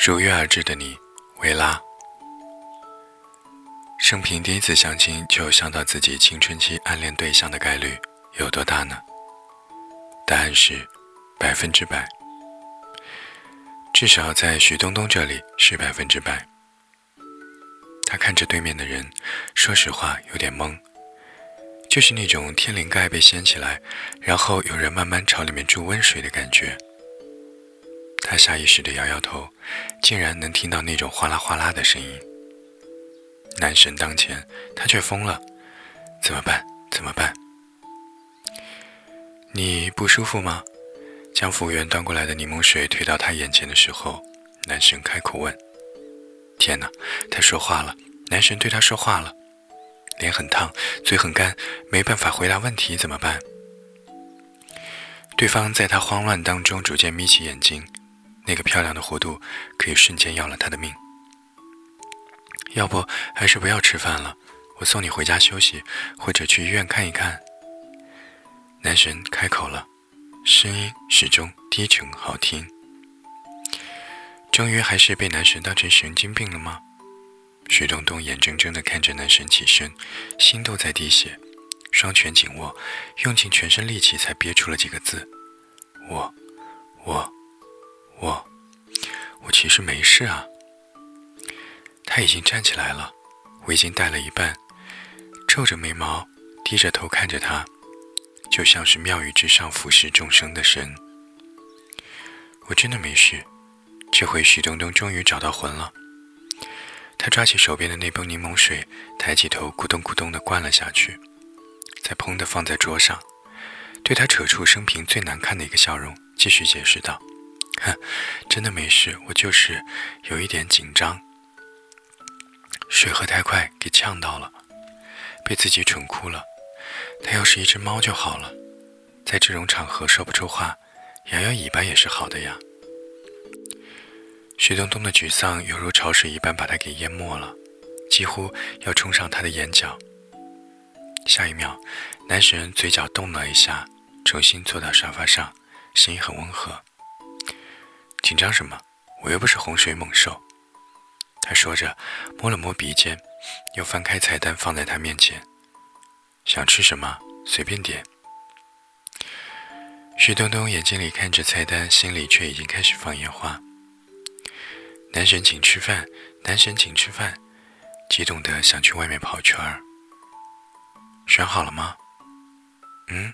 如约而至的你，维拉。生平第一次相亲就想到自己青春期暗恋对象的概率有多大呢？答案是百分之百，至少在徐东东这里是百分之百。他看着对面的人，说实话有点懵，就是那种天灵盖被掀起来，然后有人慢慢朝里面注温水的感觉。他下意识地摇摇头，竟然能听到那种哗啦哗啦的声音。男神当前，他却疯了，怎么办？怎么办？你不舒服吗？将服务员端过来的柠檬水推到他眼前的时候，男神开口问：“天哪！”他说话了，男神对他说话了，脸很烫，嘴很干，没办法回答问题，怎么办？对方在他慌乱当中逐渐眯起眼睛。那个漂亮的弧度可以瞬间要了他的命。要不还是不要吃饭了，我送你回家休息，或者去医院看一看。男神开口了，声音始终低沉好听。终于还是被男神当成神经病了吗？徐东东眼睁睁地看着男神起身，心都在滴血，双拳紧握，用尽全身力气才憋出了几个字：我，我。我，我其实没事啊。他已经站起来了，我已经戴了一半，皱着眉毛，低着头看着他，就像是庙宇之上俯视众生的神。我真的没事。这回徐东东终于找到魂了。他抓起手边的那杯柠檬水，抬起头，咕咚咕咚地灌了下去，再砰地放在桌上，对他扯出生平最难看的一个笑容，继续解释道。哼，真的没事，我就是有一点紧张。水喝太快，给呛到了，被自己蠢哭了。他要是一只猫就好了，在这种场合说不出话，摇摇尾巴也是好的呀。徐冬冬的沮丧犹如潮水一般把他给淹没了，几乎要冲上他的眼角。下一秒，男神嘴角动了一下，重新坐到沙发上，声音很温和。紧张什么？我又不是洪水猛兽。他说着，摸了摸鼻尖，又翻开菜单放在他面前。想吃什么？随便点。徐东东眼睛里看着菜单，心里却已经开始放烟花。男神请吃饭，男神请吃饭，激动的想去外面跑圈儿。选好了吗？嗯。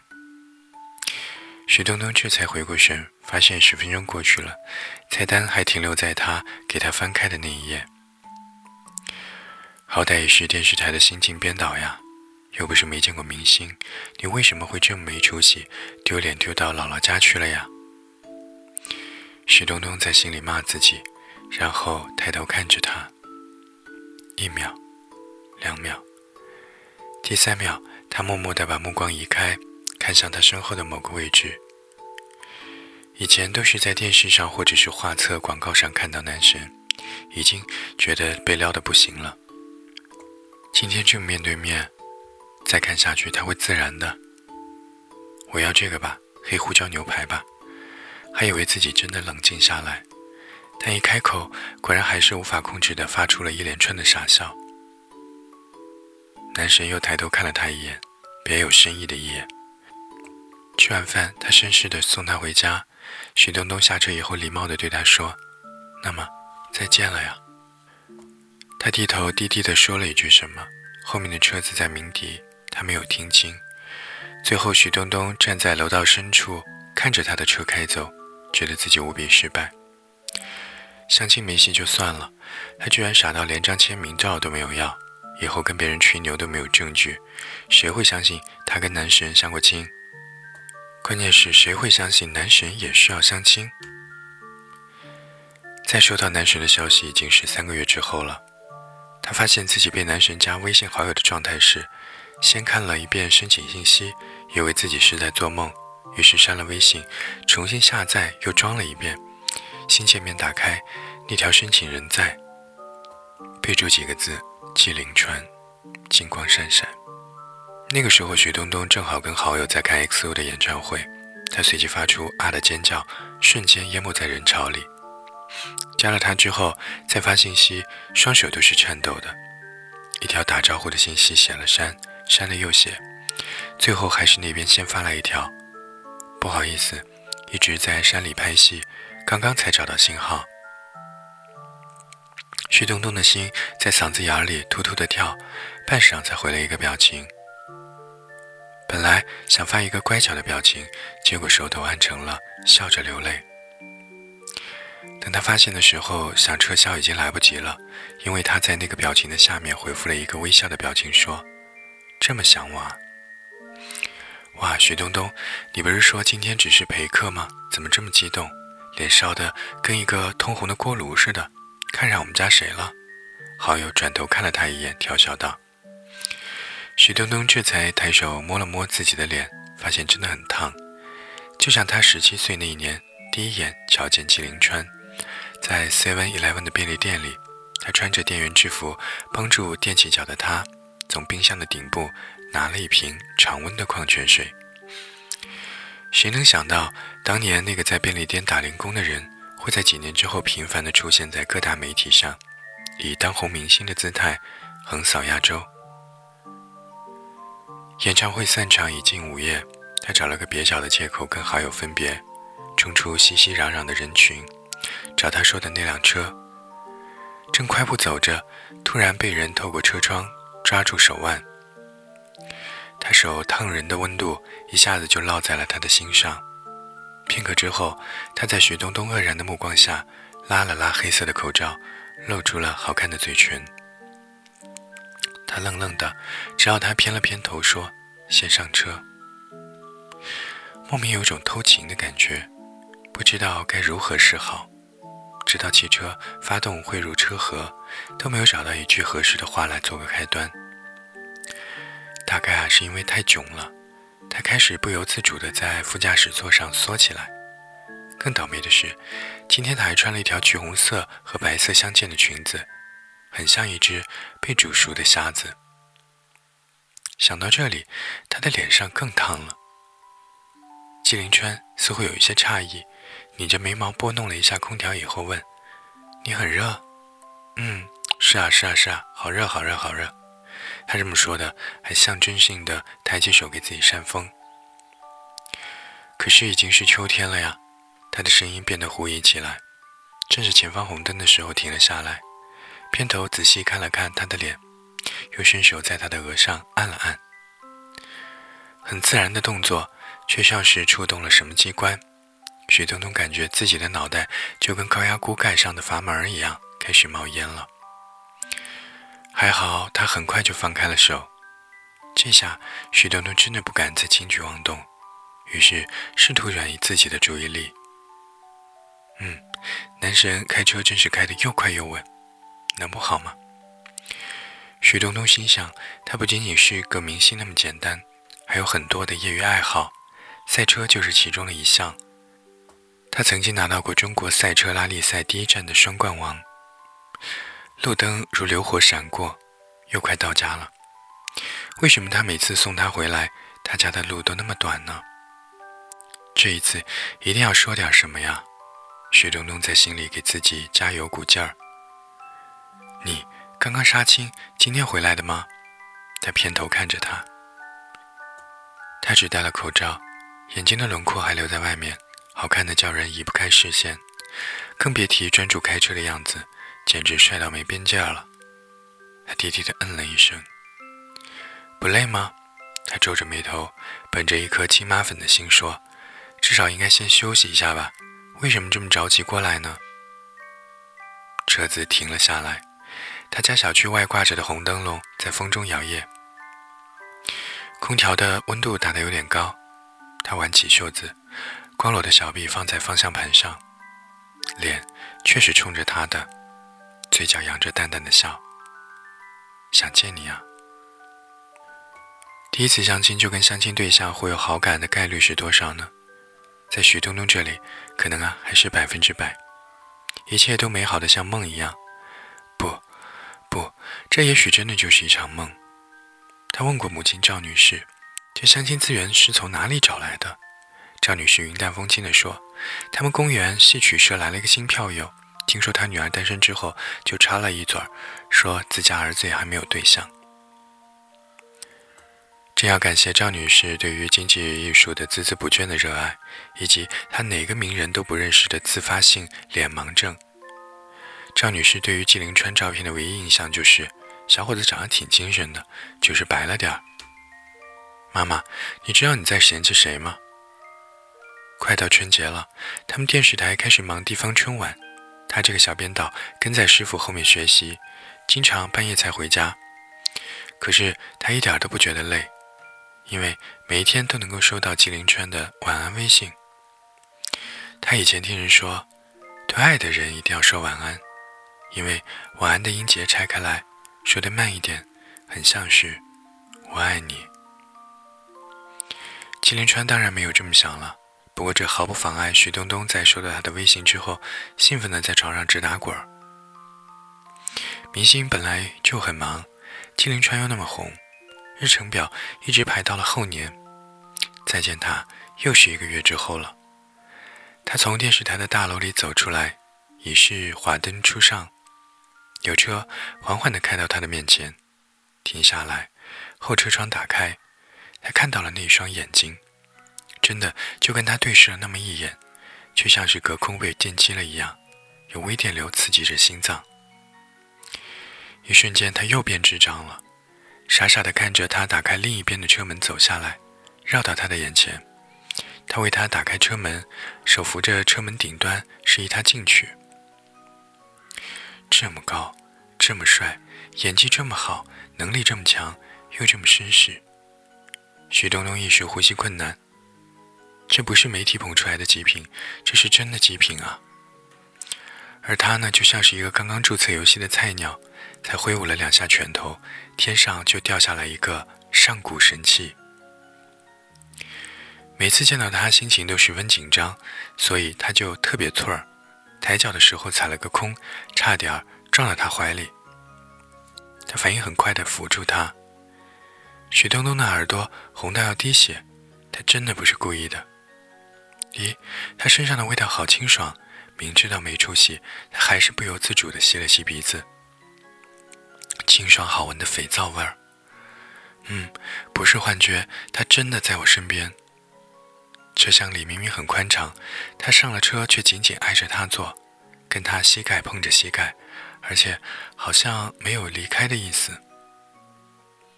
徐东东这才回过神，发现十分钟过去了，菜单还停留在他给他翻开的那一页。好歹也是电视台的新晋编导呀，又不是没见过明星，你为什么会这么没出息，丢脸丢到姥姥家去了呀？徐东东在心里骂自己，然后抬头看着他。一秒，两秒，第三秒，他默默地把目光移开。看向他身后的某个位置。以前都是在电视上或者是画册、广告上看到男神，已经觉得被撩得不行了。今天这么面对面，再看下去他会自然的。我要这个吧，黑胡椒牛排吧。还以为自己真的冷静下来，但一开口，果然还是无法控制的发出了一连串的傻笑。男神又抬头看了他一眼，别有深意的一眼。吃完饭，他绅士的送她回家。徐东东下车以后，礼貌的对他说：“那么，再见了呀。”他低头低低的说了一句什么，后面的车子在鸣笛，他没有听清。最后，徐东东站在楼道深处，看着他的车开走，觉得自己无比失败。相亲没戏就算了，他居然傻到连张签名照都没有要，以后跟别人吹牛都没有证据，谁会相信他跟男神相过亲？关键是谁会相信男神也需要相亲？在收到男神的消息已经是三个月之后了，他发现自己被男神加微信好友的状态是：先看了一遍申请信息，以为自己是在做梦，于是删了微信，重新下载又装了一遍，新界面打开，那条申请人在，备注几个字：纪凌川，金光闪闪。那个时候，徐东东正好跟好友在看 X O 的演唱会，他随即发出啊的尖叫，瞬间淹没在人潮里。加了他之后，再发信息，双手都是颤抖的。一条打招呼的信息写了删，删了又写，最后还是那边先发来一条：“不好意思，一直在山里拍戏，刚刚才找到信号。”徐冬冬的心在嗓子眼里突突的跳，半晌才回了一个表情。本来想发一个乖巧的表情，结果手头按成了笑着流泪。等他发现的时候，想撤销已经来不及了，因为他在那个表情的下面回复了一个微笑的表情，说：“这么想我啊？哇，徐冬冬，你不是说今天只是陪客吗？怎么这么激动，脸烧的跟一个通红的锅炉似的？看上我们家谁了？”好友转头看了他一眼，调笑道。徐冬冬这才抬手摸了摸自己的脸，发现真的很烫，就像他十七岁那一年第一眼瞧见纪凌川，在 Seven Eleven 的便利店里，他穿着店员制服，帮助踮起脚的他从冰箱的顶部拿了一瓶常温的矿泉水。谁能想到，当年那个在便利店打零工的人，会在几年之后频繁地出现在各大媒体上，以当红明星的姿态横扫亚洲。演唱会散场已近午夜，他找了个蹩脚的借口跟好友分别，冲出熙熙攘攘的人群，找他说的那辆车。正快步走着，突然被人透过车窗抓住手腕。他手烫人的温度一下子就烙在了他的心上。片刻之后，他在徐冬冬愕然的目光下拉了拉黑色的口罩，露出了好看的嘴唇。他愣愣的，直到他偏了偏头说：“先上车。”莫名有种偷情的感觉，不知道该如何是好。直到汽车发动汇入车河，都没有找到一句合适的话来做个开端。大概啊，是因为太囧了，他开始不由自主的在副驾驶座上缩起来。更倒霉的是，今天他还穿了一条橘红色和白色相间的裙子。很像一只被煮熟的虾子。想到这里，他的脸上更烫了。纪凌川似乎有一些诧异，拧着眉毛拨弄了一下空调以后问：“你很热？”“嗯，是啊，是啊，是啊，好热，好热，好热。”他这么说的，还象征性的抬起手给自己扇风。可是已经是秋天了呀，他的声音变得狐疑起来。正是前方红灯的时候停了下来。片头仔细看了看他的脸，又伸手在他的额上按了按，很自然的动作，却像是触动了什么机关。许东东感觉自己的脑袋就跟高压锅盖上的阀门一样，开始冒烟了。还好他很快就放开了手，这下许东东真的不敢再轻举妄动，于是试图转移自己的注意力。嗯，男神开车真是开得又快又稳。能不好吗？徐冬冬心想，他不仅仅是个明星那么简单，还有很多的业余爱好，赛车就是其中的一项。他曾经拿到过中国赛车拉力赛第一站的双冠王。路灯如流火闪过，又快到家了。为什么他每次送他回来，他家的路都那么短呢？这一次一定要说点什么呀！徐冬冬在心里给自己加油鼓劲儿。你刚刚杀青，今天回来的吗？他偏头看着他，他只戴了口罩，眼睛的轮廓还留在外面，好看的叫人移不开视线，更别提专注开车的样子，简直帅到没边界了。他低低的嗯了一声，不累吗？他皱着眉头，本着一颗亲妈粉的心说：“至少应该先休息一下吧？为什么这么着急过来呢？”车子停了下来。他家小区外挂着的红灯笼在风中摇曳，空调的温度打得有点高。他挽起袖子，光裸的小臂放在方向盘上，脸确实冲着他的，嘴角扬着淡淡的笑。想见你啊！第一次相亲就跟相亲对象会有好感的概率是多少呢？在徐冬冬这里，可能啊还是百分之百，一切都美好的像梦一样。不，这也许真的就是一场梦。他问过母亲赵女士：“这相亲资源是从哪里找来的？”赵女士云淡风轻地说：“他们公园戏曲社来了一个新票友，听说他女儿单身之后，就插了一嘴，说自家儿子也还没有对象。真要感谢赵女士对于经济艺术的孜孜不倦的热爱，以及她哪个名人都不认识的自发性脸盲症。赵女士对于纪凌川照片的唯一印象就是，小伙子长得挺精神的，就是白了点儿。妈妈，你知道你在嫌弃谁吗？快到春节了，他们电视台开始忙地方春晚，他这个小编导跟在师傅后面学习，经常半夜才回家。可是他一点都不觉得累。因为每一天都能够收到纪凌川的晚安微信。他以前听人说，对爱的人一定要说晚安，因为晚安的音节拆开来说的慢一点，很像是我爱你。纪凌川当然没有这么想了，不过这毫不妨碍徐冬冬在收到他的微信之后，兴奋的在床上直打滚儿。明星本来就很忙，纪凌川又那么红。日程表一直排到了后年，再见他又是一个月之后了。他从电视台的大楼里走出来，已是华灯初上，有车缓缓地开到他的面前，停下来，后车窗打开，他看到了那一双眼睛，真的就跟他对视了那么一眼，却像是隔空被电击了一样，有微电流刺激着心脏。一瞬间，他又变智障了。傻傻地看着他打开另一边的车门走下来，绕到他的眼前。他为他打开车门，手扶着车门顶端，示意他进去。这么高，这么帅，演技这么好，能力这么强，又这么绅士。徐冬冬一时呼吸困难。这不是媒体捧出来的极品，这是真的极品啊！而他呢，就像是一个刚刚注册游戏的菜鸟。才挥舞了两下拳头，天上就掉下来一个上古神器。每次见到他，心情都十分紧张，所以他就特别脆儿，抬脚的时候踩了个空，差点撞到他怀里。他反应很快的扶住他。许冬冬的耳朵红到要滴血，他真的不是故意的。咦，他身上的味道好清爽，明知道没出息，他还是不由自主的吸了吸鼻子。清爽好闻的肥皂味儿，嗯，不是幻觉，他真的在我身边。车厢里明明很宽敞，他上了车却紧紧挨着他坐，跟他膝盖碰着膝盖，而且好像没有离开的意思。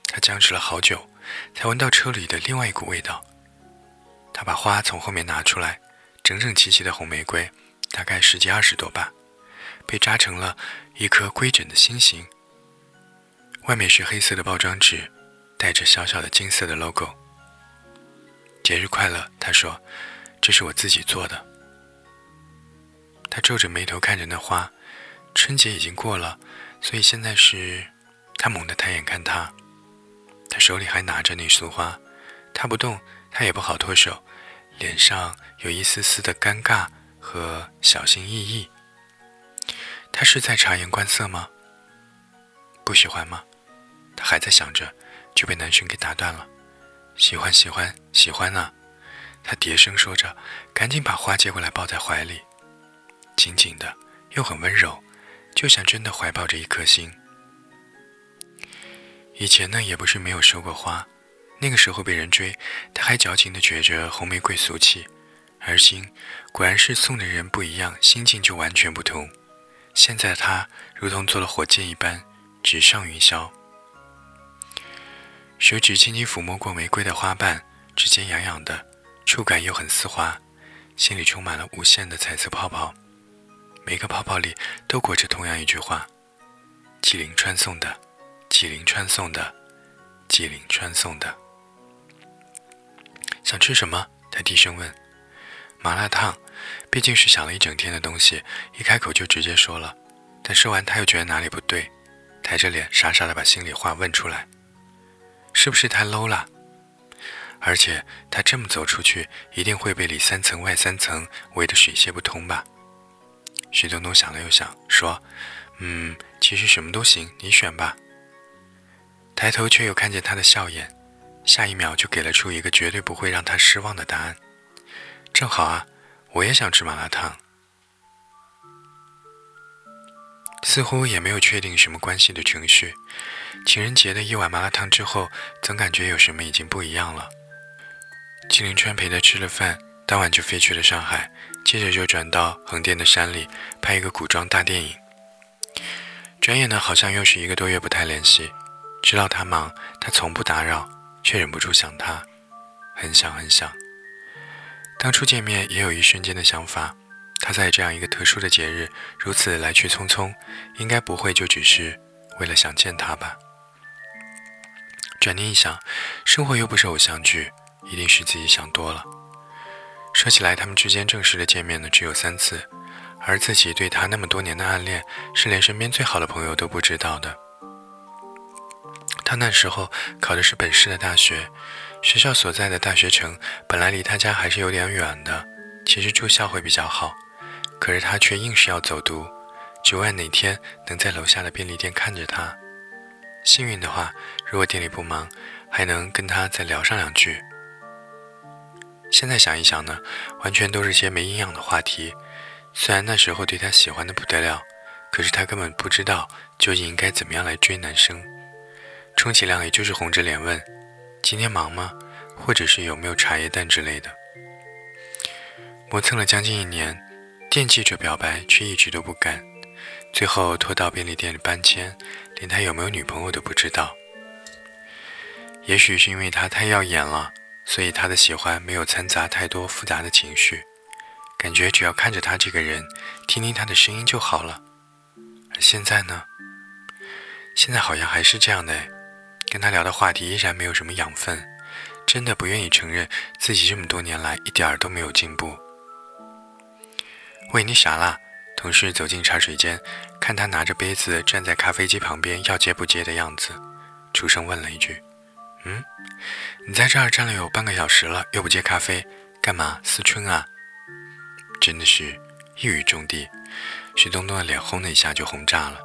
他僵持了好久，才闻到车里的另外一股味道。他把花从后面拿出来，整整齐齐的红玫瑰，大概十几二十朵吧，被扎成了一颗规整的心形。外面是黑色的包装纸，带着小小的金色的 logo。节日快乐，他说：“这是我自己做的。”他皱着眉头看着那花，春节已经过了，所以现在是……他猛地抬眼看他，他手里还拿着那束花，他不动，他也不好脱手，脸上有一丝丝的尴尬和小心翼翼。他是在察言观色吗？不喜欢吗？他还在想着，就被男生给打断了。喜欢，喜欢，喜欢啊！他叠声说着，赶紧把花接过来抱在怀里，紧紧的，又很温柔，就像真的怀抱着一颗心。以前呢，也不是没有收过花，那个时候被人追，他还矫情的觉着红玫瑰俗气，而今果然是送的人不一样，心境就完全不同。现在的他如同坐了火箭一般，直上云霄。手指轻轻抚摸过玫瑰的花瓣，指尖痒痒的，触感又很丝滑，心里充满了无限的彩色泡泡，每个泡泡里都裹着同样一句话：“纪灵川送的，纪灵川送的，纪灵川送的。”想吃什么？他低声问。麻辣烫，毕竟是想了一整天的东西，一开口就直接说了。但说完他又觉得哪里不对，抬着脸傻傻的把心里话问出来。是不是太 low 了？而且他这么走出去，一定会被里三层外三层围得水泄不通吧？徐东东想了又想，说：“嗯，其实什么都行，你选吧。”抬头却又看见他的笑颜，下一秒就给了出一个绝对不会让他失望的答案。正好啊，我也想吃麻辣烫。似乎也没有确定什么关系的程序。情人节的一碗麻辣烫之后，总感觉有什么已经不一样了。纪凌川陪他吃了饭，当晚就飞去了上海，接着就转到横店的山里拍一个古装大电影。转眼呢，好像又是一个多月不太联系。知道他忙，他从不打扰，却忍不住想他，很想很想。当初见面也有一瞬间的想法，他在这样一个特殊的节日如此来去匆匆，应该不会就只是为了想见他吧？转念一想，生活又不是偶像剧，一定是自己想多了。说起来，他们之间正式的见面呢，只有三次。而自己对他那么多年的暗恋，是连身边最好的朋友都不知道的。他那时候考的是本市的大学，学校所在的大学城本来离他家还是有点远的，其实住校会比较好。可是他却硬是要走读，只为哪天能在楼下的便利店看着他。幸运的话，如果店里不忙，还能跟他再聊上两句。现在想一想呢，完全都是些没营养的话题。虽然那时候对他喜欢的不得了，可是他根本不知道究竟应该怎么样来追男生，充其量也就是红着脸问：“今天忙吗？或者是有没有茶叶蛋之类的。”磨蹭了将近一年，惦记着表白却一直都不敢，最后拖到便利店里搬迁，连他有没有女朋友都不知道。也许是因为他太耀眼了，所以他的喜欢没有掺杂太多复杂的情绪。感觉只要看着他这个人，听听他的声音就好了。而现在呢？现在好像还是这样的，跟他聊的话题依然没有什么养分，真的不愿意承认自己这么多年来一点儿都没有进步。喂，你傻啦？同事走进茶水间，看他拿着杯子站在咖啡机旁边要接不接的样子，出声问了一句：“嗯，你在这儿站了有半个小时了，又不接咖啡，干嘛？思春啊？”真的是一语中的，徐东东的脸轰的一下就红炸了。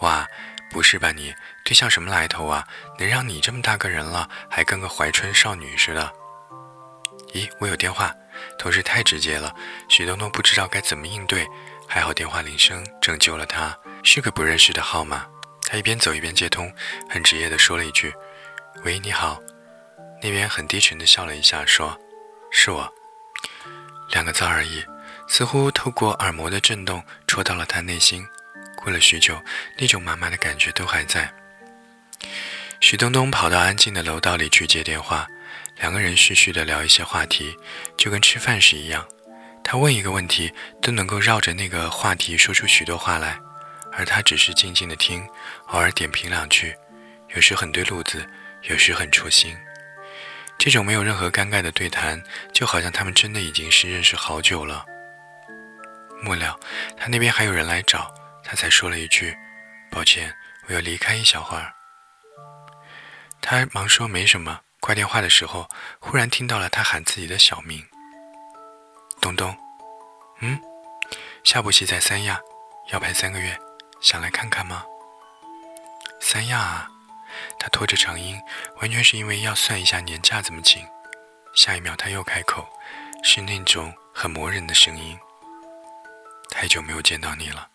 哇，不是吧你对象什么来头啊？能让你这么大个人了，还跟个怀春少女似的？咦，我有电话，同事太直接了，许东东不知道该怎么应对。还好电话铃声拯救了他，是个不认识的号码。他一边走一边接通，很职业的说了一句：“喂，你好。”那边很低沉的笑了一下，说：“是我。”两个字而已。似乎透过耳膜的震动戳到了他内心。过了许久，那种麻麻的感觉都还在。许东东跑到安静的楼道里去接电话，两个人絮絮地聊一些话题，就跟吃饭时一样。他问一个问题，都能够绕着那个话题说出许多话来，而他只是静静的听，偶尔点评两句，有时很对路子，有时很戳心。这种没有任何尴尬的对谈，就好像他们真的已经是认识好久了。末了，他那边还有人来找，他才说了一句：“抱歉，我要离开一小会儿。”他忙说没什么。挂电话的时候，忽然听到了他喊自己的小名：“东东。”嗯，下部戏在三亚，要拍三个月，想来看看吗？三亚啊，他拖着长音，完全是因为要算一下年假怎么请。下一秒他又开口，是那种很磨人的声音。太久没有见到你了，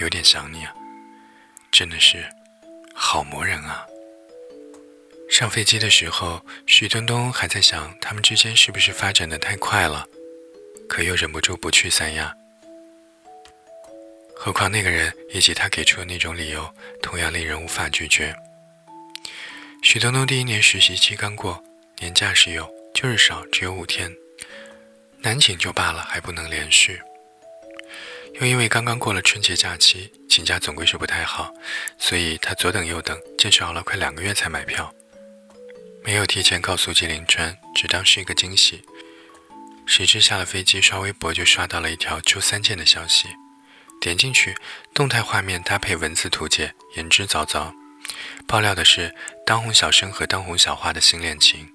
有点想你啊，真的是好磨人啊。上飞机的时候，徐东东还在想他们之间是不是发展的太快了，可又忍不住不去三亚。何况那个人以及他给出的那种理由，同样令人无法拒绝。徐东东第一年实习期刚过，年假是有，就是少，只有五天，难请就罢了，还不能连续。又因为刚刚过了春节假期，请假总归是不太好，所以他左等右等，坚持熬了快两个月才买票。没有提前告诉纪凌川，只当是一个惊喜。谁知下了飞机，刷微博就刷到了一条周三见的消息，点进去，动态画面搭配文字图解，言之凿凿。爆料的是当红小生和当红小花的新恋情。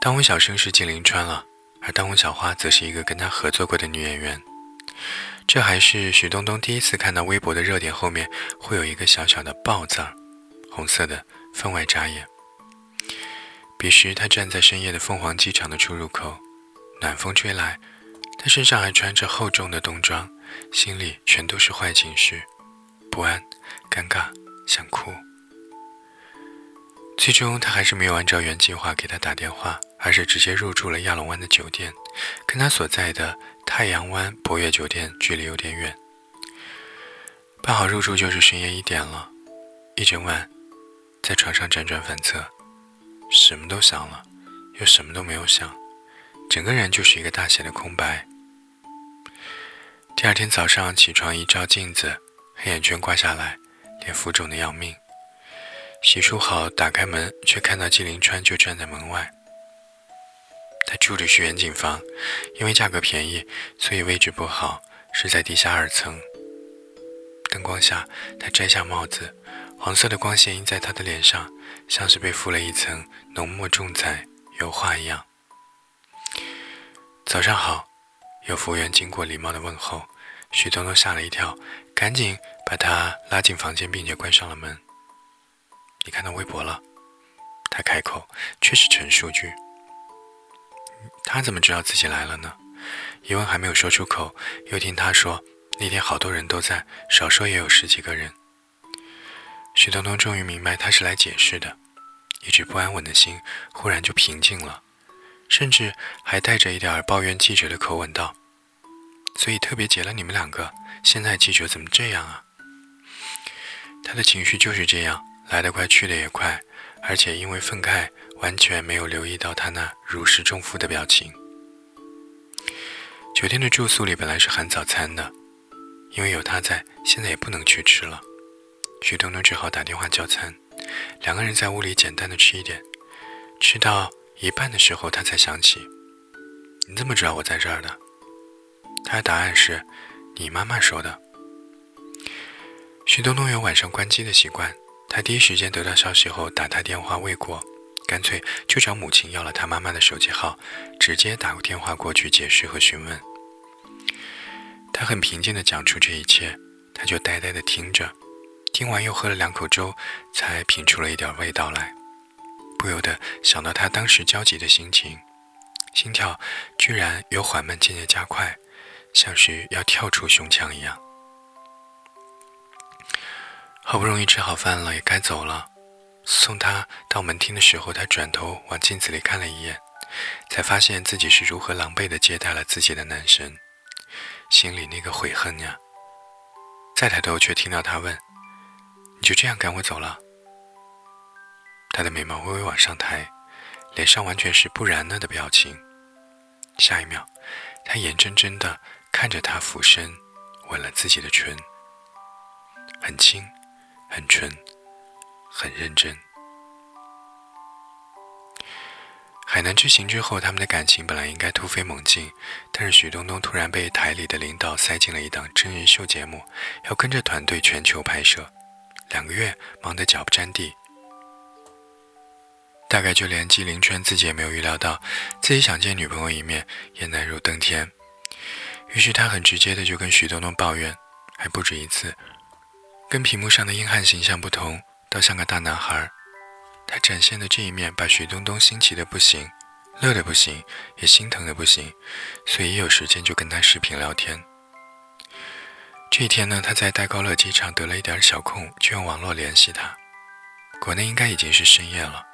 当红小生是纪凌川了，而当红小花则是一个跟他合作过的女演员。这还是许东东第一次看到微博的热点后面会有一个小小的“爆”字，红色的，分外扎眼。彼时他站在深夜的凤凰机场的出入口，暖风吹来，他身上还穿着厚重的冬装，心里全都是坏情绪，不安、尴尬、想哭。最终，他还是没有按照原计划给他打电话，而是直接入住了亚龙湾的酒店，跟他所在的太阳湾博悦酒店距离有点远。办好入住就是深夜一点了，一整晚在床上辗转反侧，什么都想了，又什么都没有想，整个人就是一个大写的空白。第二天早上起床一照镜子，黑眼圈挂下来，脸浮肿的要命。洗漱好，打开门，却看到季凌川就站在门外。他住的是远景房，因为价格便宜，所以位置不好，是在地下二层。灯光下，他摘下帽子，黄色的光线映在他的脸上，像是被敷了一层浓墨重彩油画一样。早上好，有服务员经过，礼貌的问候。许东东吓了一跳，赶紧把他拉进房间，并且关上了门。你看到微博了？他开口，却是陈述句。他怎么知道自己来了呢？疑问还没有说出口，又听他说那天好多人都在，少说也有十几个人。许东东终于明白他是来解释的，一直不安稳的心忽然就平静了，甚至还带着一点抱怨记者的口吻道：“所以特别结了你们两个，现在记者怎么这样啊？”他的情绪就是这样。来得快，去得也快，而且因为愤慨，完全没有留意到他那如释重负的表情。酒店的住宿里本来是含早餐的，因为有他在，现在也不能去吃了。徐东东只好打电话叫餐，两个人在屋里简单的吃一点，吃到一半的时候，他才想起：“你怎么知道我在这儿的？”他的答案是：“你妈妈说的。”徐东东有晚上关机的习惯。他第一时间得到消息后打他电话未果，干脆就找母亲要了他妈妈的手机号，直接打过电话过去解释和询问。他很平静地讲出这一切，他就呆呆地听着，听完又喝了两口粥，才品出了一点味道来，不由得想到他当时焦急的心情，心跳居然由缓慢渐渐加快，像是要跳出胸腔一样。好不容易吃好饭了，也该走了。送他到门厅的时候，他转头往镜子里看了一眼，才发现自己是如何狼狈地接待了自己的男神，心里那个悔恨呀！再抬头，却听到他问：“就这样赶我走了？”他的眉毛微微往上抬，脸上完全是不然了的表情。下一秒，他眼睁睁的看着他俯身吻了自己的唇，很轻。很纯，很认真。海南之行之后，他们的感情本来应该突飞猛进，但是许东东突然被台里的领导塞进了一档真人秀节目，要跟着团队全球拍摄，两个月忙得脚不沾地。大概就连纪凌川自己也没有预料到，自己想见女朋友一面也难如登天。于是他很直接的就跟许东东抱怨，还不止一次。跟屏幕上的硬汉形象不同，倒像个大男孩。他展现的这一面，把徐东东新奇的不行，乐的不行，也心疼的不行，所以一有时间就跟他视频聊天。这一天呢，他在戴高乐机场得了一点小空，就用网络联系他。国内应该已经是深夜了，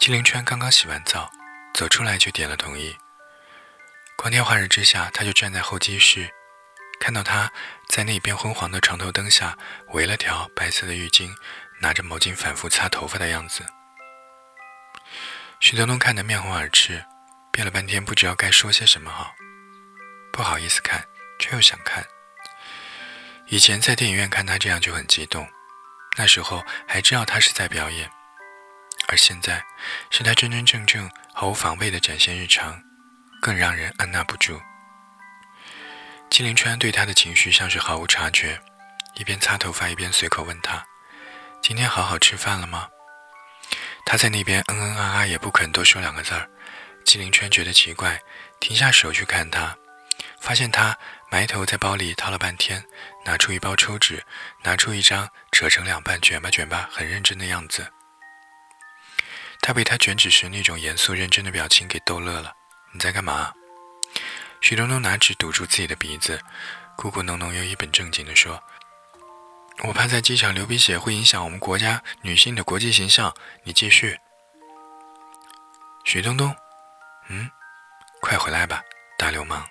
纪凌川刚刚洗完澡，走出来就点了同意。光天化日之下，他就站在候机室。看到他在那边昏黄的床头灯下围了条白色的浴巾，拿着毛巾反复擦头发的样子，徐东东看得面红耳赤，憋了半天不知道该说些什么好，不好意思看，却又想看。以前在电影院看他这样就很激动，那时候还知道他是在表演，而现在是他真真正正毫无防备的展现日常，更让人按捺不住。纪凌川对他的情绪像是毫无察觉，一边擦头发一边随口问他：“今天好好吃饭了吗？”他在那边嗯嗯啊啊也不肯多说两个字儿。金陵川觉得奇怪，停下手去看他，发现他埋头在包里掏了半天，拿出一包抽纸，拿出一张扯成两半卷吧卷吧，很认真的样子。他被他卷纸时那种严肃认真的表情给逗乐了。你在干嘛？许东东拿纸堵住自己的鼻子，咕咕哝哝又一本正经地说：“我怕在机场流鼻血会影响我们国家女性的国际形象。”你继续。许东东，嗯，快回来吧，大流氓。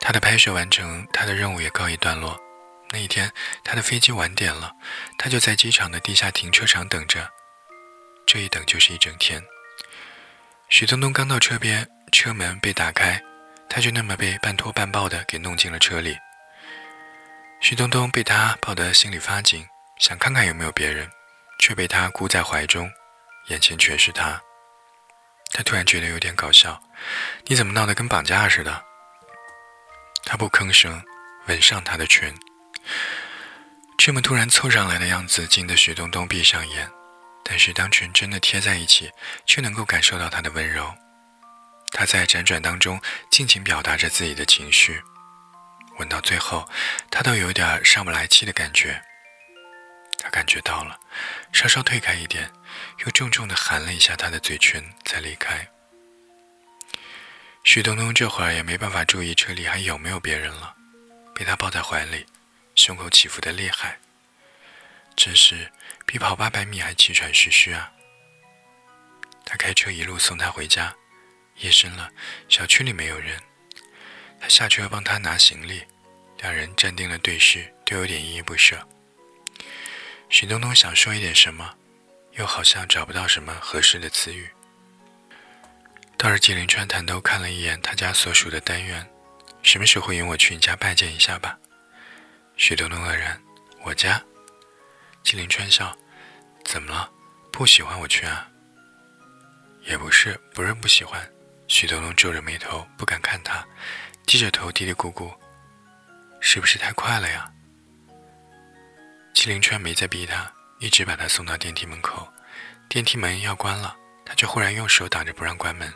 他的拍摄完成，他的任务也告一段落。那一天，他的飞机晚点了，他就在机场的地下停车场等着。这一等就是一整天。许东东刚到车边，车门被打开，他就那么被半拖半抱的给弄进了车里。许东东被他抱得心里发紧，想看看有没有别人，却被他箍在怀中，眼前全是他。他突然觉得有点搞笑，你怎么闹得跟绑架似的？他不吭声，吻上他的唇。这么突然凑上来的样子，惊得许东东闭上眼。但是当唇真的贴在一起，却能够感受到他的温柔。他在辗转当中尽情表达着自己的情绪，吻到最后，他都有点上不来气的感觉。他感觉到了，稍稍退开一点，又重重的含了一下他的嘴唇，才离开。许东东这会儿也没办法注意车里还有没有别人了，被他抱在怀里，胸口起伏的厉害。真是比跑八百米还气喘吁吁啊！他开车一路送她回家，夜深了，小区里没有人。他下车帮她拿行李，两人站定了对视，都有点依依不舍。许东东想说一点什么，又好像找不到什么合适的词语。到了纪凌川探头看了一眼他家所属的单元，什么时候引我去你家拜见一下吧？许德龙愕然，我家？纪凌川笑：“怎么了？不喜欢我去啊？”也不是，不是不喜欢。许德龙皱着眉头，不敢看他，低着头嘀嘀咕咕：“是不是太快了呀？”纪凌川没再逼他，一直把他送到电梯门口。电梯门要关了，他却忽然用手挡着不让关门，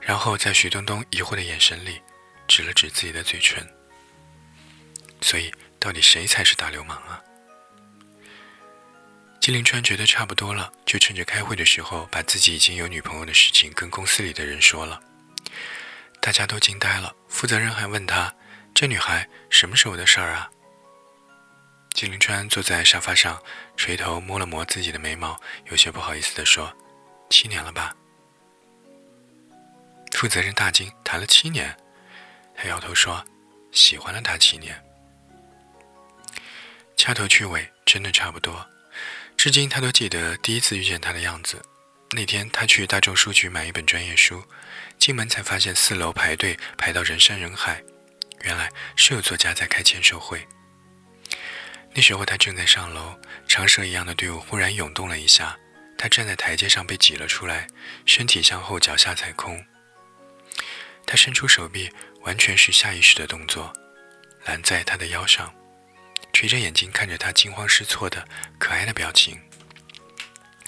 然后在徐东东疑惑的眼神里，指了指自己的嘴唇。所以，到底谁才是大流氓啊？纪凌川觉得差不多了，就趁着开会的时候，把自己已经有女朋友的事情跟公司里的人说了。大家都惊呆了，负责人还问他：“这女孩什么时候的事儿啊？”纪凌川坐在沙发上，垂头摸了摸自己的眉毛，有些不好意思地说：“七年了吧？”负责人大惊：“谈了七年？”他摇头说：“喜欢了他七年。”掐头去尾，真的差不多。至今他都记得第一次遇见他的样子。那天他去大众书局买一本专业书，进门才发现四楼排队排到人山人海，原来是有作家在开签售会。那时候他正在上楼，长蛇一样的队伍忽然涌动了一下，他站在台阶上被挤了出来，身体向后，脚下踩空。他伸出手臂，完全是下意识的动作，拦在他的腰上。垂着眼睛看着他惊慌失措的可爱的表情，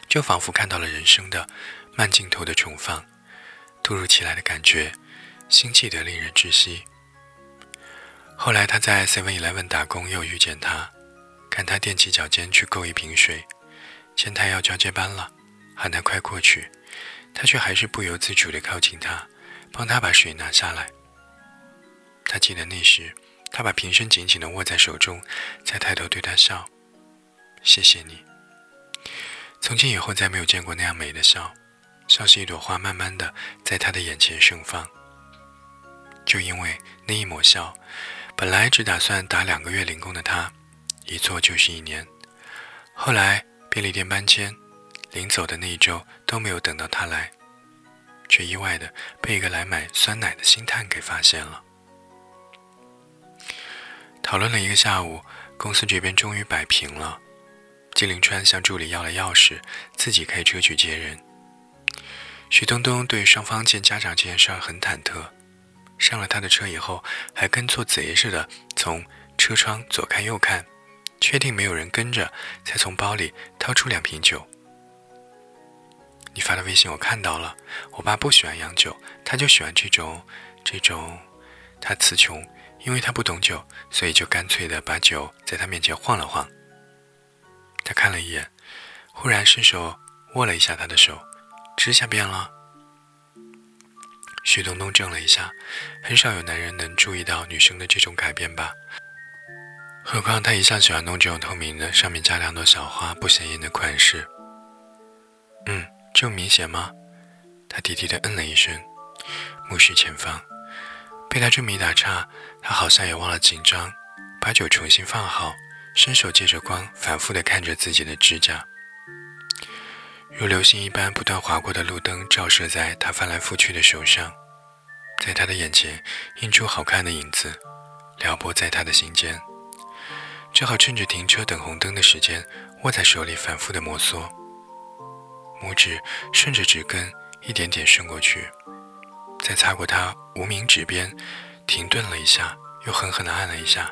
就仿佛看到了人生的慢镜头的重放，突如其来的感觉，心悸得令人窒息。后来他在 Seven Eleven 打工，又遇见他，看他踮起脚尖去够一瓶水，前台要交接班了，喊他快过去，他却还是不由自主地靠近他，帮他把水拿下来。他记得那时。他把瓶身紧紧地握在手中，再抬头对他笑：“谢谢你。”从今以后再没有见过那样美的笑，像是一朵花慢慢的在他的眼前盛放。就因为那一抹笑，本来只打算打两个月零工的他，一做就是一年。后来便利店搬迁，临走的那一周都没有等到他来，却意外的被一个来买酸奶的星探给发现了。讨论了一个下午，公司这边终于摆平了。金灵川向助理要了钥匙，自己开车去接人。徐东东对双方见家长这件事儿很忐忑，上了他的车以后，还跟做贼似的从车窗左看右看，确定没有人跟着，才从包里掏出两瓶酒。你发的微信我看到了，我爸不喜欢洋酒，他就喜欢这种，这种，他词穷。因为他不懂酒，所以就干脆的把酒在他面前晃了晃。他看了一眼，忽然伸手握了一下他的手，指甲变了。徐东东怔了一下，很少有男人能注意到女生的这种改变吧？何况他一向喜欢弄这种透明的，上面加两朵小花，不显眼的款式。嗯，这么明显吗？他低低的嗯了一声，目视前方。被他这么一打岔，他好像也忘了紧张，把酒重新放好，伸手借着光，反复的看着自己的指甲。如流星一般不断划过的路灯照射在他翻来覆去的手上，在他的眼前映出好看的影子，撩拨在他的心间。只好趁着停车等红灯的时间，握在手里反复的摩挲，拇指顺着指根一点点伸过去，再擦过他无名指边，停顿了一下，又狠狠地按了一下，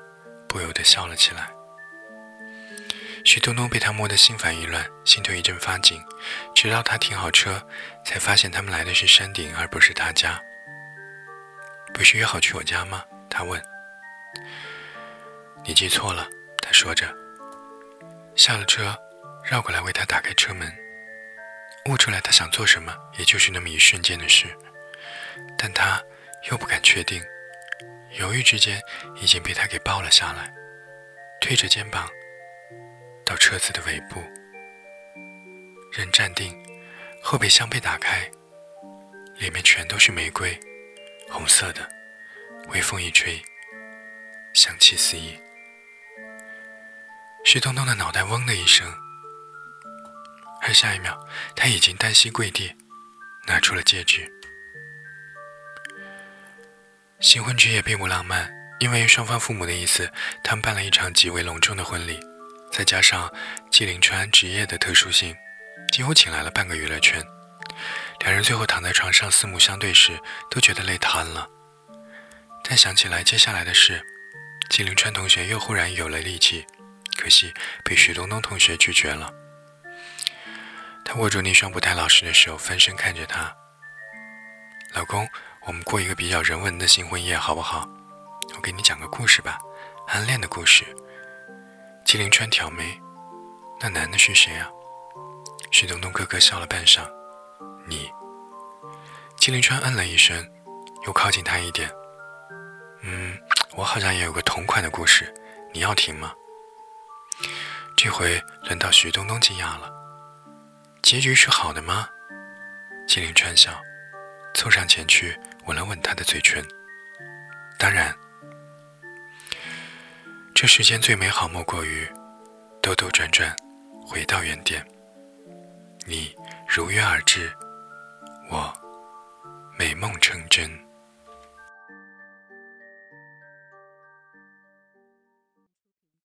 不由得笑了起来。徐东东被他摸得心烦意乱，心头一阵发紧，直到他停好车，才发现他们来的是山顶，而不是他家。不是约好去我家吗？他问。你记错了，他说着，下了车，绕过来为他打开车门，悟出来他想做什么，也就是那么一瞬间的事，但他又不敢确定，犹豫之间已经被他给抱了下来，推着肩膀。到车子的尾部，人站定，后备箱被打开，里面全都是玫瑰，红色的，微风一吹，香气四溢。徐东东的脑袋嗡的一声，而下一秒，他已经单膝跪地，拿出了戒指。新婚之夜并不浪漫，因为双方父母的意思，他们办了一场极为隆重的婚礼。再加上纪凌川职业的特殊性，几乎请来了半个娱乐圈。两人最后躺在床上四目相对时，都觉得累瘫了。但想起来接下来的事，纪凌川同学又忽然有了力气，可惜被许东东同学拒绝了。他握住那双不太老实的手，翻身看着他：“老公，我们过一个比较人文的新婚夜，好不好？我给你讲个故事吧，暗恋的故事。”纪凌川挑眉：“那男的是谁啊？”徐东东咯咯笑了半晌：“你。”纪凌川嗯了一声，又靠近他一点：“嗯，我好像也有个同款的故事，你要听吗？”这回轮到徐东东惊讶了：“结局是好的吗？”纪凌川笑，凑上前去吻了吻他的嘴唇：“当然。”这世间最美好莫过于兜兜转转回到原点。你如约而至，我美梦成真。